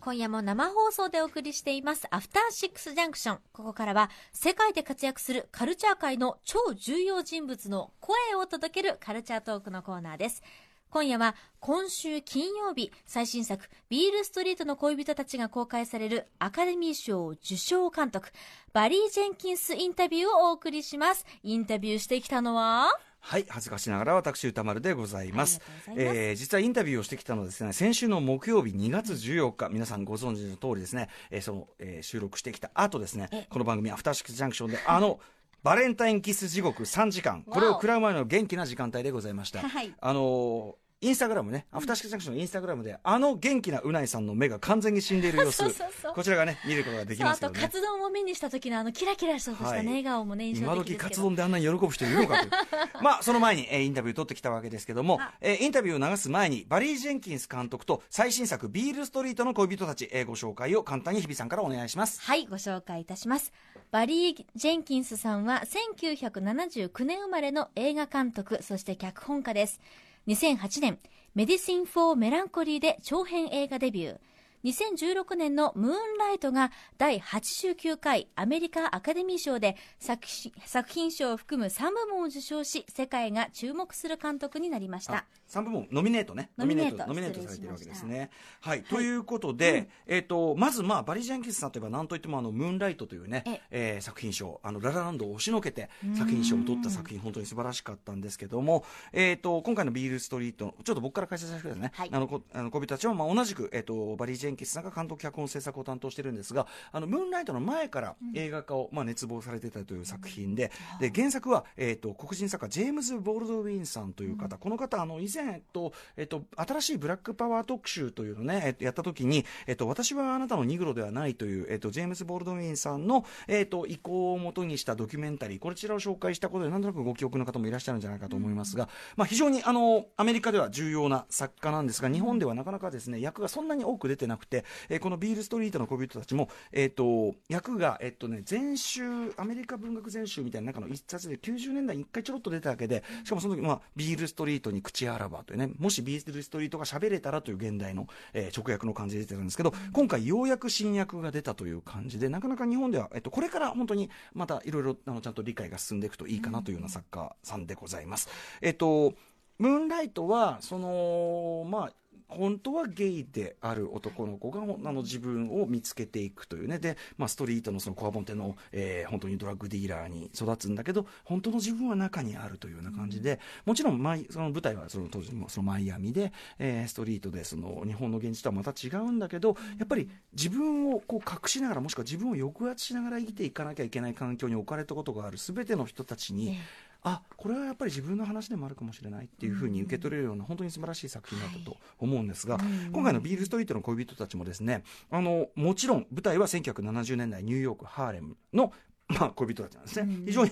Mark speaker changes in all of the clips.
Speaker 1: 今夜も生放送でお送りしています、アフターシックスジャンクション。ここからは、世界で活躍するカルチャー界の超重要人物の声を届けるカルチャートークのコーナーです。今夜は、今週金曜日、最新作、ビールストリートの恋人たちが公開されるアカデミー賞受賞監督、バリー・ジェンキンスインタビューをお送りします。インタビューしてきたのは、
Speaker 2: はい、恥ずかしながら私歌丸でございます。えー実はインタビューをしてきたのはですね、先週の木曜日2月14日、皆さんご存知の通りですね、えーその、えー収録してきた後ですね
Speaker 1: え、
Speaker 2: この番組アフターシックスジャンクションで、あの、バレンタインキス地獄3時間、これを食らう前の元気な時間帯でございました。
Speaker 1: はい。
Speaker 2: あのーインスタグラムね、アフターシックスジャンクションのインスタグラムで、あの元気なうないさんの目が完全に死んでいる様子、こちらがね、見ることができますけどね。
Speaker 1: カツ丼を目にした時のあのキラキラとした笑顔もね、印象
Speaker 2: 今
Speaker 1: 的ですけど。
Speaker 2: 時カツ丼であんなに喜ぶ人いるのかと。い うまあその前に、えーインタビュー取ってきたわけですけども
Speaker 1: あ、
Speaker 2: えーインタビューを流す前にバリー・ジェンキンス監督と最新作「ビールストリートの恋人たち」えーご紹介を簡単に日比さんからお願いします。
Speaker 1: はい、ご紹介いたします。バリー・ジェンキンスさんは1979年生まれの映画監督、そして脚本家です。2008年、メディシン・フォー・メランコリーで長編映画デビュー。2016年のムーンライトが第89回アメリカアカデミー賞で作品作品賞を含む3部門を受賞し、世界が注目する監督になりました。
Speaker 2: 3部門ノミネートね。
Speaker 1: ノミネート
Speaker 2: ノミネートされているわけです
Speaker 1: 失
Speaker 2: ねはい、ということで、えっ、とまずまあバリー・ジェンキンスさんといえば何といってもあのムーンライトというね
Speaker 1: え
Speaker 2: え。ー作品賞。あのララランドを押しのけて作品賞を取った作品本当に素晴らしかったんですけどもえっ、と今回のビールストリートちょっと僕から解説させてくださいね、
Speaker 1: はい。
Speaker 2: あのこあの小人たちはまあ同じくえっ、とバリー・ジェンキンスさんが監督脚本制作を担当してるんですがあのムーンライトの前から映画化をまあ熱望されてたという作品で、で原作はえっ、と黒人作家ジェームズ・ボールドウィンさんという方、この方あの以前えっとえっと新しいブラックパワー特集というのをね、えっとやった時にえっと私はあなたのニグロではないというえっとジェームズ・ボールドウィンさんのえっと意向をもとにしたドキュメンタリーこちらを紹介したことでなんとなくご記憶の方もいらっしゃるんじゃないかと思いますが、まあ非常にあのアメリカでは重要な作家なんですが日本ではなかなかですね役がそんなに多く出てなくて、えーこのビールストリートの恋人たちもえっと役がえっとね全集アメリカ文学全集みたいな中の一冊で90年代に一回ちょろっと出ただけでしかもその時まあビールストリートに口あらばというねもしビールストリートが喋れたらという現代の、えー直訳の感じで出てたんですけど今回ようやく新訳が出たという感じでなかなか日本では、えっと、これから本当にまたいろいろちゃんと理解が進んでいくといいかなというような作家さんでございます。えっとムーンライトはそのまあ本当はゲイである男の子があの自分を見つけていくというね。で、まあ、ストリートのそのコアボンテの、えー本当にドラッグディーラーに育つんだけど本当の自分は中にあるというような感じで、もちろんマイその舞台はその当時もそのマイアミで、えーストリートでその日本の現実とはまた違うんだけどやっぱり自分をこう隠しながらもしくは自分を抑圧しながら生きていかなきゃいけない環境に置かれたことがある全ての人たちに、
Speaker 1: え
Speaker 2: あこれはやっぱり自分の話でもあるかもしれないっていうふうに受け取れるような本当に素晴らしい作品だったと思うんですが、今回のビールストリートの恋人たちもですねあのもちろん舞台は1970年代ニューヨークハーレムの、まあ、恋人たちなんですね、非常に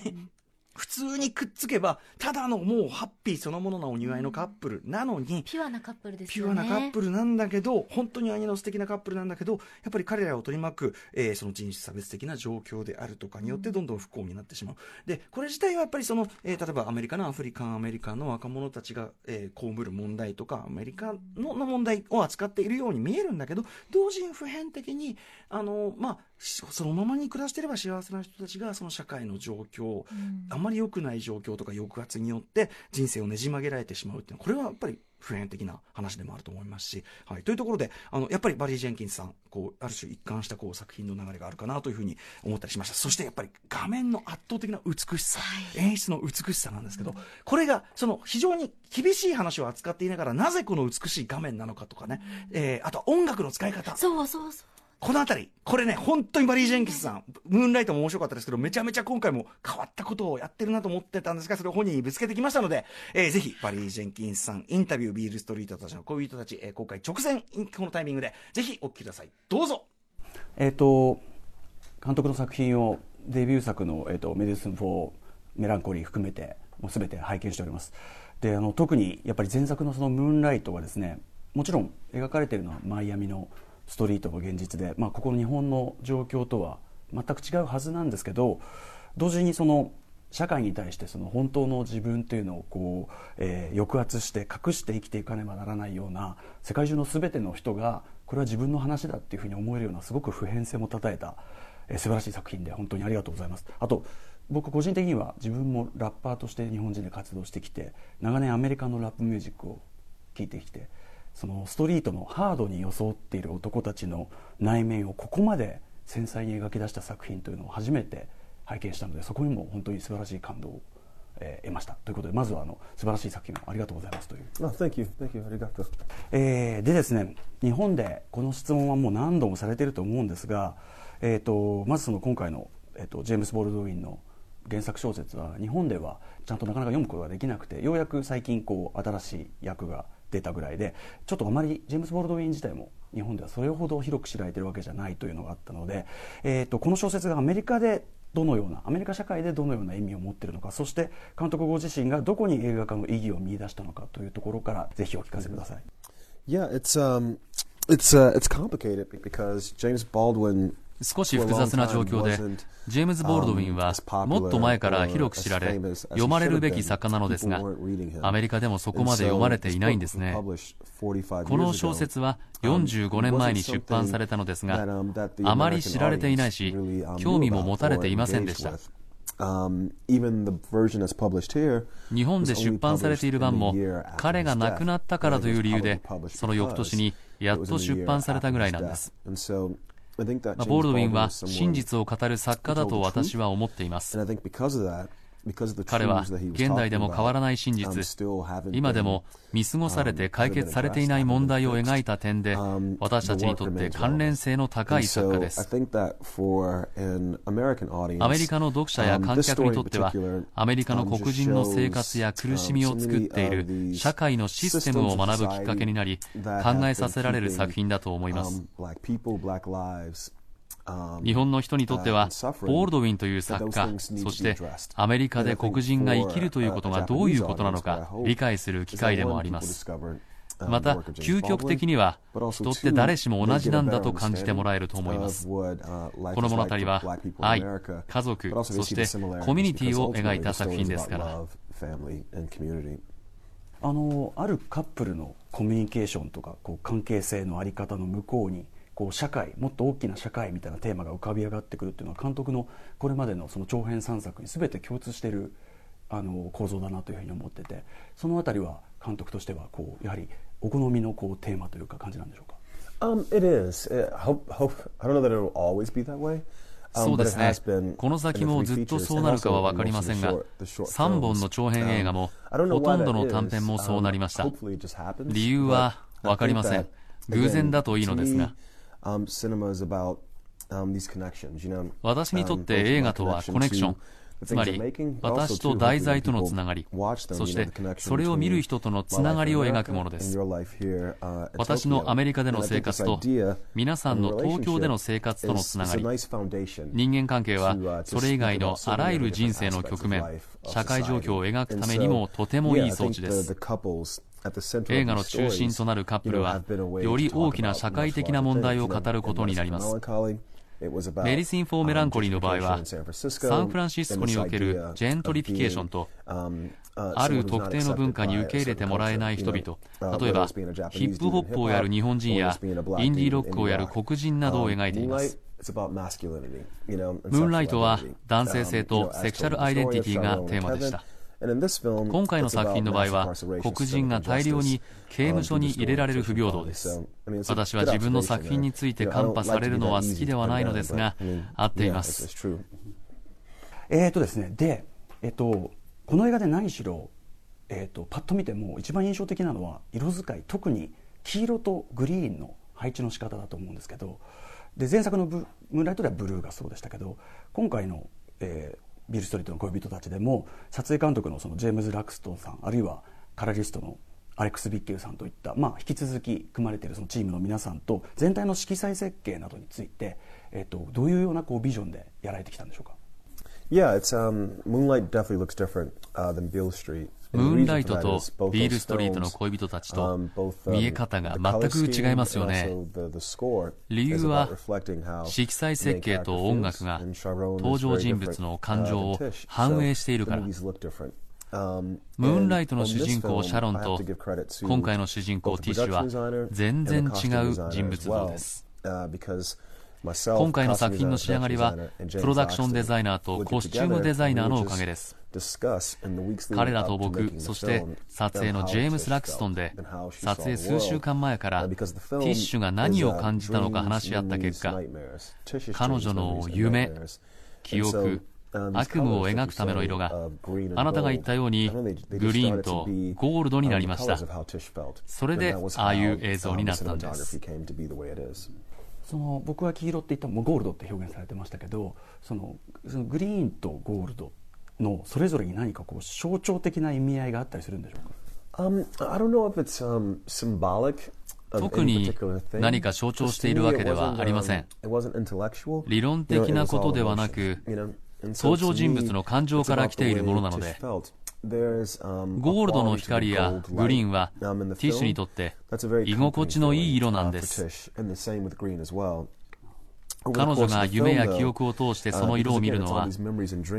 Speaker 2: 普通にくっつけばただのもうハッピーそのものなお祝いのカップルなのに、
Speaker 1: ピュアなカップルですね。
Speaker 2: ュアなカップルなんだけど本当に愛の素敵なカップルなんだけどやっぱり彼らを取り巻く、えーその人種差別的な状況であるとかによってどんどん不幸になってしまう、でこれ自体はやっぱりその、えー例えばアメリカのアフリカンアメリカンの若者たちが、えー被る問題とかアメリカのの問題を扱っているように見えるんだけど同時に普遍的にあの、まあ、しそのままに暮らしていれば幸せな人たちがその社会の状況、あまり良くない状況とか抑圧によって人生をねじ曲げられてしまうっていうのはこれはやっぱり普遍的な話でもあると思いますし、はい、というところであのやっぱりバリー・ジェンキンスさんこうある種一貫したこう作品の流れがあるかなというふうに思ったりしました。そしてやっぱり画面の圧倒的な美しさ、演出の美しさなんですけど、これがその非常に厳しい話を扱っていながらなぜこの美しい画面なのかとかね、えーあとは音楽の使い方。
Speaker 1: そうそうそう。
Speaker 2: このあたり、これね、本当にバリー・ジェンキンスさん、ムーンライトも面白かったですけど、めちゃめちゃ今回も変わったことをやってるなと思ってたんですが、それを本人にぶつけてきましたので、えーぜひ、バリー・ジェンキンスさん、インタビュー、ビール・ストリートたちの恋人たち、えー公開直前、このタイミングで、ぜひお聞きください。どうぞ
Speaker 3: えっ、と監督の作品をデビュー作の、えー、とメディスン・フォー・メランコリー含めてもう全て拝見しておりますであの特にやっぱり前作のそのムーンライトはですねもちろん描かれているのはマイアミのストリートの現実で、まあ、ここの日本の状況とは全く違うはずなんですけど同時にその社会に対してその本当の自分というのをこう、えー、抑圧して隠して生きていかねばならないような世界中の全ての人がこれは自分の話だっていうふうに思えるようなすごく普遍性もたたえた、えー、素晴らしい作品で本当にありがとうございます。あと僕個人的には自分もラッパーとして日本人で活動してきて長年アメリカのラップミュージックを聴いてきてそのストリートのハードに装っている男たちの内面をここまで繊細に描き出した作品というのを初めて拝見したのでそこにも本当に素晴らしい感動を、えー、得ましたということでまずはあの素晴らしい作品をありがとうございますという。
Speaker 4: Oh, thank you. Thank you. ありがとう。
Speaker 3: えー、でですね日本でこの質問はもう何度もされていると思うんですが、えーと、まずその今回の、えーと、ジェームス・ボールドウィンの原作小説は日本ではちゃんとなかなか読むことができなくてようやく最近こう新しい役が出たぐらいでちょっとあまりジェームス・ボールドウィン自体も日本ではそれほど広く知られてるわけじゃないというのがあったので、えーとこの小説がアメリカでどのようなアメリカ社会でどのような意味を持っているのかそして監督ご自身がどこに映画化の意義を見出したのかというところからぜひお聞かせください。
Speaker 4: Yeah, it's um, it's uh, it's complicated because James Baldwin
Speaker 5: 少し複雑な状況で、ジェームズ・ボールドウィンはもっと前から広く知られ、読まれるべき作家なのですが、アメリカでもそこまで読まれていないんですね。この小説は45年前に出版されたのですが、あまり知られていないし、興味も持たれていませんでした。日本で出版されている版も彼が亡くなったからという理由でその翌年にやっと出版されたぐらいなんですまあ、ボールドウィンは真実を語る作家だと私は思っています。彼は現代でも変わらない真実、今でも見過ごされて解決されていない問題を描いた点で、私たちにとって関連性の高い作家です。アメリカの読者や観客にとっては、アメリカの黒人の生活や苦しみを作っている社会のシステムを学ぶきっかけになり、考えさせられる作品だと思います。日本の人にとっては、ボールドウィンという作家、そしてアメリカで黒人が生きるということがどういうことなのか理解する機会でもあります。また、究極的には、人って誰しも同じなんだと感じてもらえると思います。この物語は、愛、家族、そしてコミュニティを描いた作品ですから。
Speaker 3: あのあるカップルのコミュニケーションとかこう関係性の在り方の向こうにこう社会もっと大きな社会みたいなテーマが浮かび上がってくるっていうのは監督のこれまでのその長編3作に全て共通しているあの構造だなというふうに思っててその辺りは監督としてはこうやはりお好みのこうテーマというか感じなんでしょうか
Speaker 4: ？Um, it is. It, hope, hope, I don't know that it will always be that way.
Speaker 5: そうですね。この先もずっとそうなるかは分かりませんが、3本の長編映画も、ほとんどの短編もそうなりました。理由は分かりません。偶然だといいのですが。私にとって映画とはコネクション、つまり私と題材とのつながり、そしてそれを見る人とのつながりを描くものです。私のアメリカでの生活と皆さんの東京での生活とのつながり、人間関係はそれ以外のあらゆる人生の局面、社会状況を描くためにもとてもいい装置です。映画の中心となるカップルは、より大きな社会的な問題を語ることになります。メディシン・フォー・メランコリーの場合は、サンフランシスコにおけるジェントリフィケーションと、ある特定の文化に受け入れてもらえない人々、例えばヒップホップをやる日本人やインディーロックをやる黒人などを描いています。ムーンライトは男性性とセクシャルアイデンティティがテーマでした。今回の作品の場合は黒人が大量に刑務所に入れられる不平等です。私は自分の作品についてカンパされるのは好きではないのですが合っています。
Speaker 3: えっとですね。でえっとこの映画で何しろえっとパッと見ても一番印象的なのは色使い特に黄色とグリーンの配置の仕方だと思うんですけどで前作のムーンライトではブルーがそうでしたけど今回の、えー、ビル・ストリートの恋人たちでも撮影監督のそのジェームズ・ラクストンさんあるいはカラリストのアレックス・ビッケルさんといった、まあ、引き続き組まれているそのチームの皆さんと全体の色彩設計などについて、えっと、どういうようなこうビジョンでやられてきたんでしょうか？
Speaker 4: Yeah, it's um, Moonlight definitely looks different uh, than Beale Street.
Speaker 5: ムーンライトとビールストリートの恋人たちと見え方が全く違いますよね。理由は色彩設計と音楽が登場人物の感情を反映しているから。ムーンライトの主人公シャロンと今回の主人公ティッシュは全然違う人物像です。今回の作品の仕上がりはプロダクションデザイナーとコスチュームデザイナーのおかげです。彼らと僕そして撮影のジェームス・ラクストンで撮影数週間前からティッシュが何を感じたのか話し合った結果彼女の夢記憶悪夢を描くための色があなたが言ったようにグリーンとゴールドになりました。それでああいう映像になったんです
Speaker 3: その僕は黄色って言ったもゴールドって表現されてましたけどそのそのグリーンとゴールドのそれぞれに何かこう象徴的な意味合いがあったりするんでしょうか、
Speaker 4: um, I don't know if it's, um, symbolic
Speaker 5: 特に何か象徴しているわけではありません。理論的なことではなく、登場人物の感情から来ているものなので、ゴールドの光やグリーンはティッシュにとって居心地のいい色なんです彼女が夢や記憶を通してその色を見るのは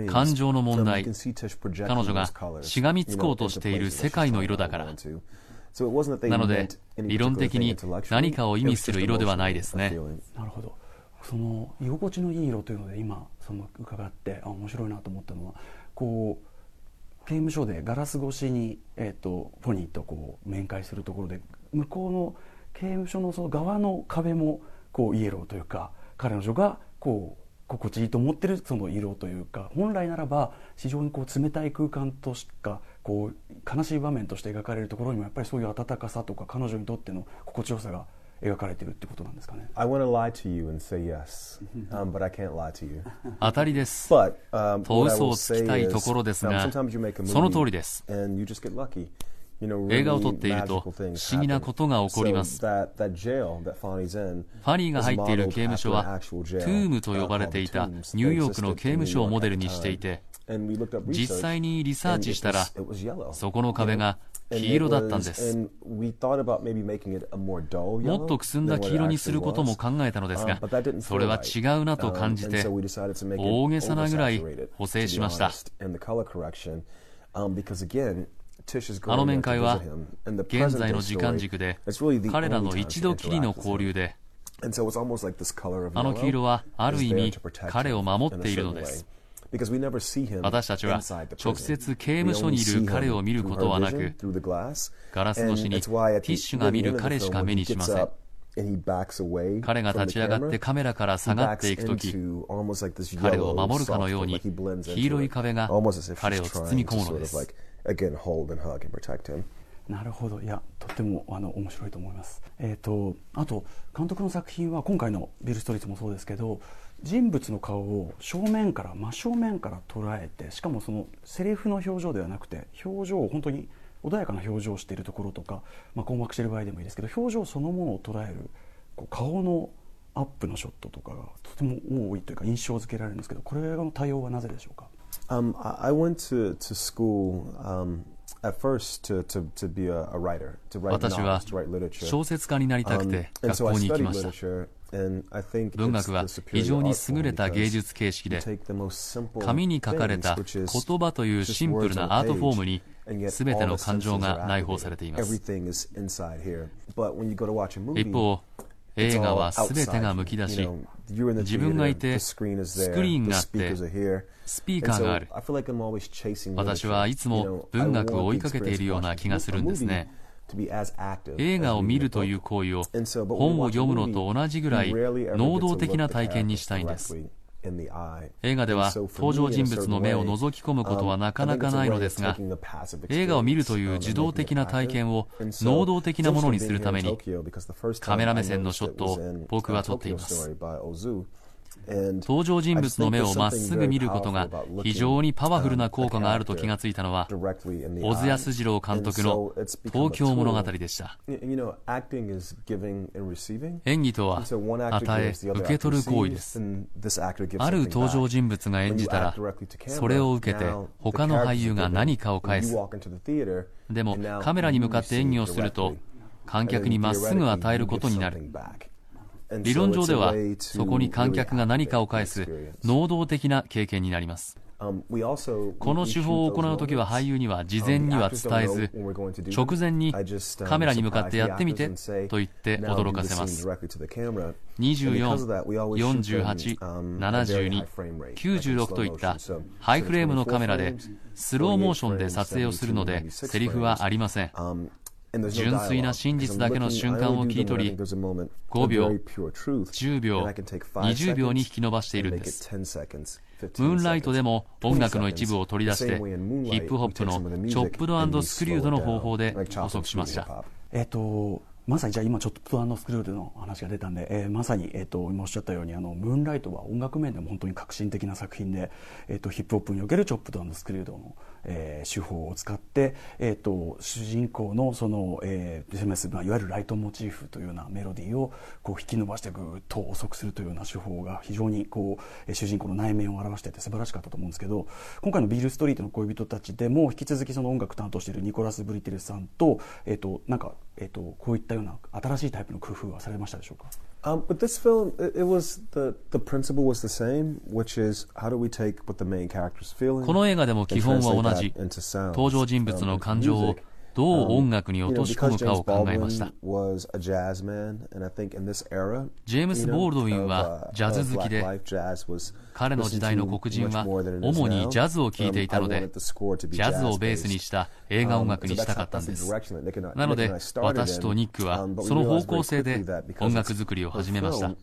Speaker 5: 感情の問題彼女がしがみつこうとしている世界の色だからなので理論的に何かを意味する色ではないですね
Speaker 3: なるほどその居心地のいい色というので今その伺ってあ面白いなと思ったのはこう刑務所でガラス越しに、えーと、ポニーとこう面会するところで向こうの刑務所のその側の壁もこうイエローというか彼女がこう心地いいと思ってるその色というか本来ならば非常にこう冷たい空間としかこう悲しい場面として描かれるところにもやっぱりそういう温かさとか彼女にとっての心地よさが描かれているってことなんですかね
Speaker 4: ？I want to lie to you and say yes, um, but I can't lie to you.
Speaker 5: 当たりです。But, um, と嘘をつきたいところですが、その通りです。
Speaker 4: And you just get lucky.
Speaker 5: 映画を撮っていると不思議なことが起こります。ファニーが入っている刑務所はトゥームと呼ばれていたニューヨークの刑務所をモデルにしていて実際にリサーチしたらそこの壁が黄色だったんです。もっとくすんだ黄色にすることも考えたのですがそれは違うなと感じて大げさなぐらい補正しました。あの面会は現在の時間軸で彼らの一度きりの交流であの黄色はある意味彼を守っているのです私たちは直接刑務所にいる彼を見ることはなくガラス越しにティッシュが見る彼しか目にしません。彼が立ち上がってカメラから下がっていくとき彼を守るかのように黄色い壁が彼を包み込むのです.
Speaker 3: なるほど。いやとってもあの面白いと思います、えーと、あと監督の作品は今回の「ビル・ストリート」もそうですけど人物の顔を正面から真正面から捉えてしかもそのセリフの表情ではなくて表情を本当に穏やかな表情をしているところとか、まあ、困惑している場合でもいいですけど表情そのものを捉えるこう顔のアップのショットとかがとても多いというか印象付けられるんですけどこれの対応はなぜでしょうか
Speaker 4: ？Um, I went to, to school um,
Speaker 5: 私は小説家になりたくて学校に行きました。文学は非常に優れた芸術形式で紙に書かれた言葉というシンプルなアートフォームに全ての感情が内包されています。一方映画は全てがむき出し自分がいてスクリーンがあってスピーカーがある。私はいつも文学を追いかけているような気がするんですね。映画を見るという行為を本を読むのと同じぐらい能動的な体験にしたいんです映画では登場人物の目を覗き込むことはなかなかないのですが映画を見るという受動的な体験を能動的なものにするためにカメラ目線のショットを僕は撮っています登場人物の目をまっすぐ見ることが非常にパワフルな効果があると気がついたのは小津安二郎監督の「東京物語」でした。演技とは与え受け取る行為です。ある登場人物が演じたらそれを受けて他の俳優が何かを返す。でもカメラに向かって演技をすると観客にまっすぐ与えることになる理論上ではそこに観客が何かを返す能動的な経験になります。この手法を行うときは俳優には事前には伝えず直前にカメラに向かってやってみてと言って驚かせます。24、48、72、96といったハイフレームのカメラでスローモーションで撮影をするのでセリフはありません純粋な真実だけの瞬間を切り取り5秒10秒20秒に引き延ばしているんですムーンライトでも音楽の一部を取り出してヒップホップのチョップドスクリュードの方法で補足しました。
Speaker 3: えっとまさにじゃあ今ちょっとスクルールの話が出たんで、えー、まさに、えーと、今おっしゃったようにあのムーンライトは音楽面でも本当に革新的な作品で、えーと、ヒップホップにおけるチョップドスクリュードの、えー、手法を使って、えーと、主人公のその、えーまあ、いわゆるライトモチーフというようなメロディーをこう引き伸ばしてぐっと遅くするというような手法が非常にこう主人公の内面を表していて素晴らしかったと思うんですけど今回の「ビール・ストリートの恋人たち」でも引き続きその音楽担当しているニコラス・ブリテルさんと,、えー、となんか、えー、とこういったような新しいタイプの工夫はされましたでしょうか？
Speaker 4: Um, with this film, it, it, was the the principle was the same, which is how do we take what the main character's feeling
Speaker 5: この映画でも基本は同じ。登場人物の感情を どう音楽に落とし込むかを考えました。ジェームス・ボールドウィンはジャズ好きで、彼の時代の黒人は主にジャズを聴いていたので、ジャズをベースにした映画音楽にしたかったんです。なので、私とニックはその方向性で音楽作りを始めました。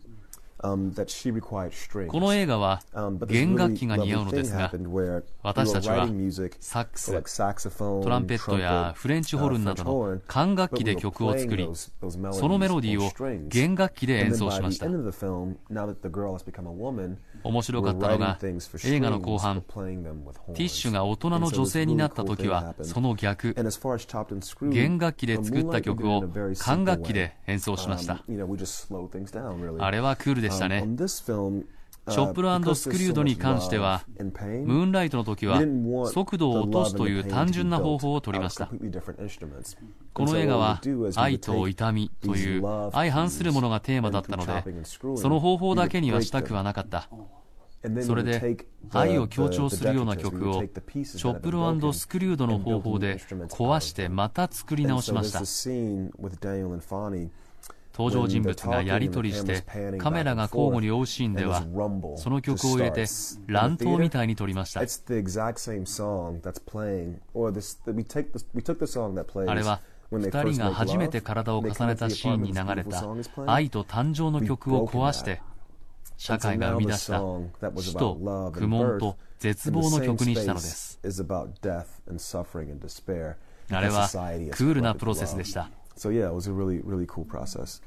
Speaker 5: この映画は弦楽器が似合うのですが私たちはサックストランペットやフレンチホルンなどの管楽器で曲を作りそのメロディーを弦楽器で演奏しました。面白かったのが映画の後半ティッシュが大人の女性になった時はその逆。弦楽器で作った曲を管楽器で演奏しました。あれはクールでしたねチョップルスクリュードに関しては、ムーンライトの時は速度を落とすという単純な方法を取りました。この映画は愛と痛みという相反するものがテーマだったので、その方法だけにはしたくはなかった。それで愛を強調するような曲をチョップルスクリュードの方法で壊してまた作り直しました。登場人物がやり取りしてカメラが交互に追うシーンではその曲を入れて乱闘みたいに撮りました。あれは2人が初めて体を重ねたシーンに流れた愛と誕生の曲を壊して社会が生み出した死と苦悶と絶望の曲にしたのです。あれはクールなプロセスでした
Speaker 4: So yeah, it was a really, really cool process.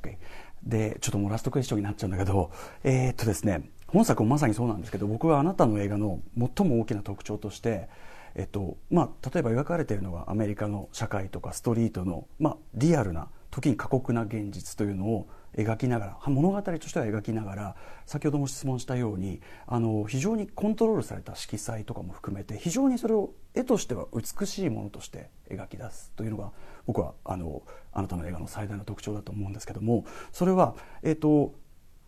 Speaker 3: Okay. で、ちょっともうラストクエスチョンになっちゃうんだけど、えー、っとですね、本作もまさにそうなんですけど、僕はあなたの映画の最も大きな特徴として、えっとまあ、例えば描かれているのがアメリカの社会とかストリートの、まあ、リアルな時に過酷な現実というのを描きながら物語としては描きながら先ほども質問したようにあの非常にコントロールされた色彩とかも含めて非常にそれを絵としては美しいものとして描き出すというのが僕はあのあなたの映画の最大の特徴だと思うんですけどもそれは、えーと、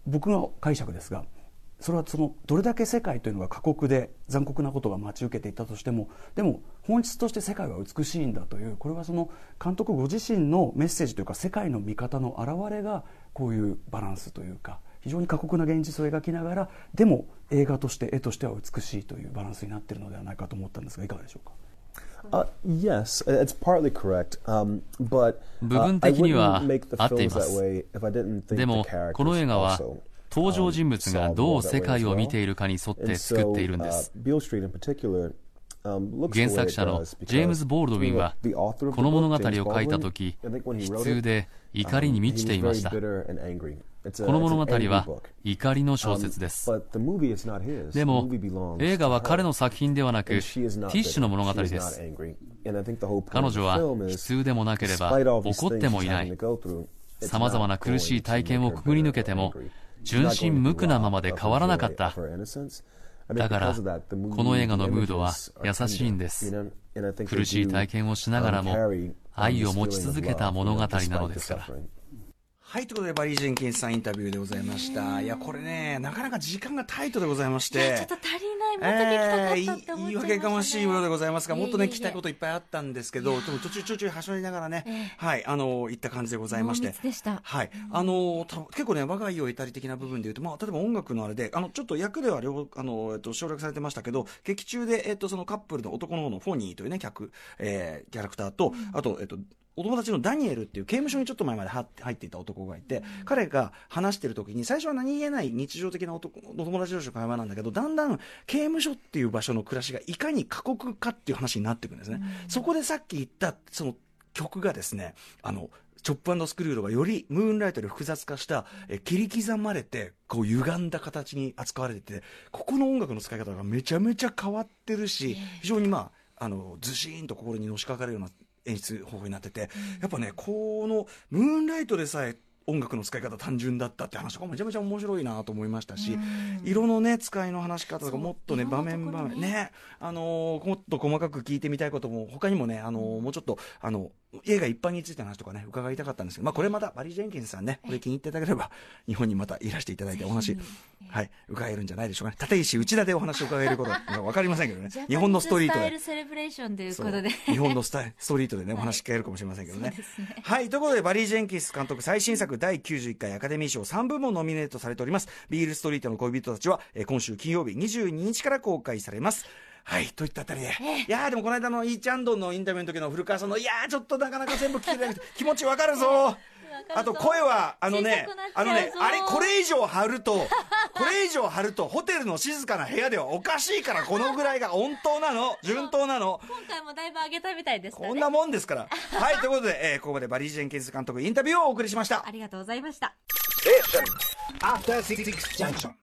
Speaker 3: 僕の解釈ですがそれはそのどれだけ世界というのが過酷で残酷なことが待ち受けていたとしてもでも本質として世界は美しいんだというこれはその監督ご自身のメッセージというか世界の見方の表れがこういうバランスというか非常に過酷な現実を描きながらでも映画として絵としては美しいというバランスになっているのではないかと思ったんですがいかがでしょうか
Speaker 4: ？Uh, yes, it's partly correct. Um, but,
Speaker 5: uh, 部分的には合っています。でも、この映画は登場人物がどう世界を見ているかに沿って作っているんです。原作者のジェームズ・ボールドウィンはこの物語を書いた時悲痛で怒りに満ちていました。この物語は怒りの小説です。でも、映画は彼の作品ではなく、ティッシュの物語です。彼女は悲痛でもなければ怒ってもいない。様々な苦しい体験をくぐり抜けても、純真無垢なままで変わらなかった。だから、この映画のムードは優しいんです。苦しい体験をしながらも、愛を持ち続けた物語なのですから。
Speaker 2: はい、ということで、バリー・ジェンキンスさんインタビューでございました。いや、これね、なかなか時間がタイトでございまして。
Speaker 1: ちょっと足りない、もっと聞きたかったって思っちゃいまね、言い訳
Speaker 2: がましいものでございますが、もっとね、聞きたいこといっぱいあったんですけど、でも途中途中はしょりながらね、えー、はい、あの、いった感じでございまして。はい。あの、結構ね、我が家を得たり的な部分で言うと、まあ、例えば音楽のあれで、あの、ちょっと役では両、あの、えっと、省略されてましたけど、劇中で、えっと、そのカップルの男の方のフォニーというね、客、えー、キャラクターと、あと、えっと、お友達のダニエルっていう刑務所にちょっと前まで入っていた男がいて、彼が話してる時に最初は何気ない日常的なお友達同士の会話なんだけどだんだん刑務所っていう場所の暮らしがいかに過酷かっていう話になっていくんですね、うん、そこでさっき言ったその曲がですねあのチョップスクリュードがよりムーンライトで複雑化したえ切り刻まれてこう歪んだ形に扱われててここの音楽の使い方がめちゃめちゃ変わってるし非常にまああのずしーんと心にのしかかるような演出方法になってて、やっぱね、このムーンライトでさえ音楽の使い方単純だったって話とかめちゃめちゃ面白いなと思いましたし、色のね、使いの話し方とかもっとね、場面場面、ね、あのー、もっと細かく聞いてみたいことも、他にもね、あのー、もうちょっと、あの、映画一般についての話とかね、伺いたかったんですけど、まあこれまたバリー・ジェンキンスさんね、これ気に入っていただければ、日本にまたいらしていただいてお話、はい、伺えるんじゃないでしょうかね。立石内田でお話を伺えること がわかりませんけどね。日本のストリートで。
Speaker 1: セレブレーションということで。
Speaker 2: 日本のスタイストリートでね、お話聞けるかもしれませんけどね。はい、ということで、バリー・ジェンキンス監督最新作第91回アカデミー賞3部門ノミネートされております。ビールストリートの恋人たちは、えー、今週金曜日22日から公開されます。はい、といったあたりで。いやでもこの間のイーチャンドンのインタビューの時の古川さんの、いやちょっとなかなか全部聞けなくて、気持ちわかるぞ。あと声は、あのね、あのね、あれこれ以上張ると、これ以上張ると、ホテルの静かな部屋ではおかしいから、このぐらいが温当なの、順当なの。
Speaker 1: 今回もだいぶ上げたみたいです、
Speaker 2: ね、こんなもんですから。はい、ということで、えー、ここでバリー・ジェンキンス監督インタビューをお送りしました。
Speaker 1: ありがとうございました。